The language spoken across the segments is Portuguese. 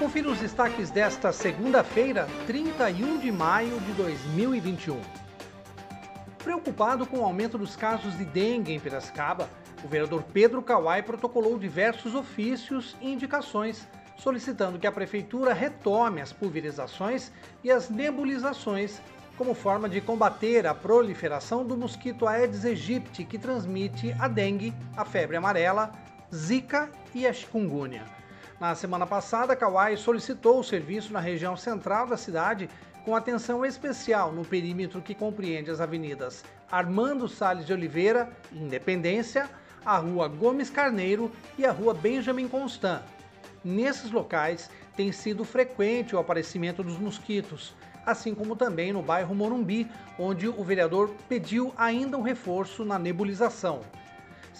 Confira os destaques desta segunda-feira, 31 de maio de 2021. Preocupado com o aumento dos casos de dengue em Piracicaba, o vereador Pedro Kawai protocolou diversos ofícios e indicações solicitando que a prefeitura retome as pulverizações e as nebulizações como forma de combater a proliferação do mosquito Aedes aegypti, que transmite a dengue, a febre amarela, zika e a chikungunya. Na semana passada, Kauai solicitou o serviço na região central da cidade com atenção especial no perímetro que compreende as avenidas Armando Salles de Oliveira, Independência, a Rua Gomes Carneiro e a Rua Benjamin Constant. Nesses locais tem sido frequente o aparecimento dos mosquitos, assim como também no bairro Morumbi, onde o vereador pediu ainda um reforço na nebulização.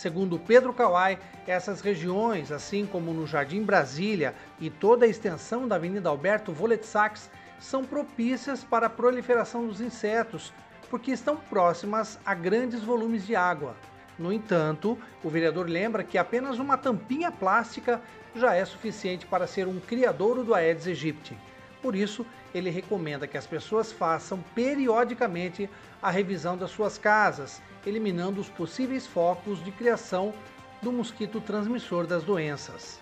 Segundo Pedro Kawai, essas regiões, assim como no Jardim Brasília e toda a extensão da Avenida Alberto Volet Sachs, são propícias para a proliferação dos insetos, porque estão próximas a grandes volumes de água. No entanto, o vereador lembra que apenas uma tampinha plástica já é suficiente para ser um criadouro do Aedes aegypti. Por isso, ele recomenda que as pessoas façam periodicamente a revisão das suas casas, eliminando os possíveis focos de criação do mosquito transmissor das doenças.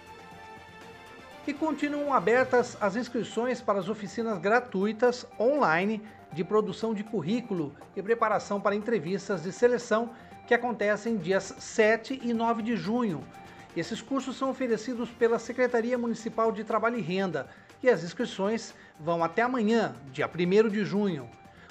E continuam abertas as inscrições para as oficinas gratuitas online de produção de currículo e preparação para entrevistas de seleção que acontecem dias 7 e 9 de junho. Esses cursos são oferecidos pela Secretaria Municipal de Trabalho e Renda e as inscrições vão até amanhã, dia 1 de junho.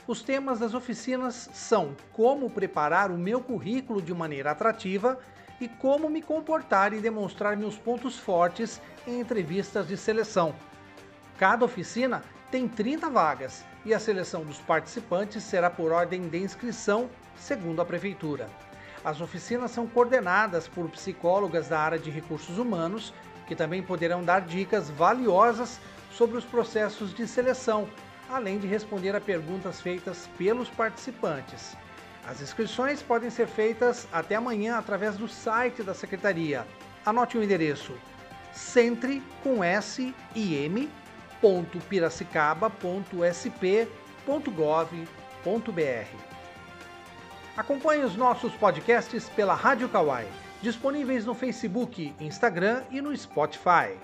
Os temas das oficinas são como preparar o meu currículo de maneira atrativa e como me comportar e demonstrar meus pontos fortes em entrevistas de seleção. Cada oficina tem 30 vagas e a seleção dos participantes será por ordem de inscrição, segundo a Prefeitura. As oficinas são coordenadas por psicólogas da área de recursos humanos, que também poderão dar dicas valiosas sobre os processos de seleção, além de responder a perguntas feitas pelos participantes. As inscrições podem ser feitas até amanhã através do site da Secretaria. Anote o endereço centre com S e M Acompanhe os nossos podcasts pela Rádio Kawai, disponíveis no Facebook, Instagram e no Spotify.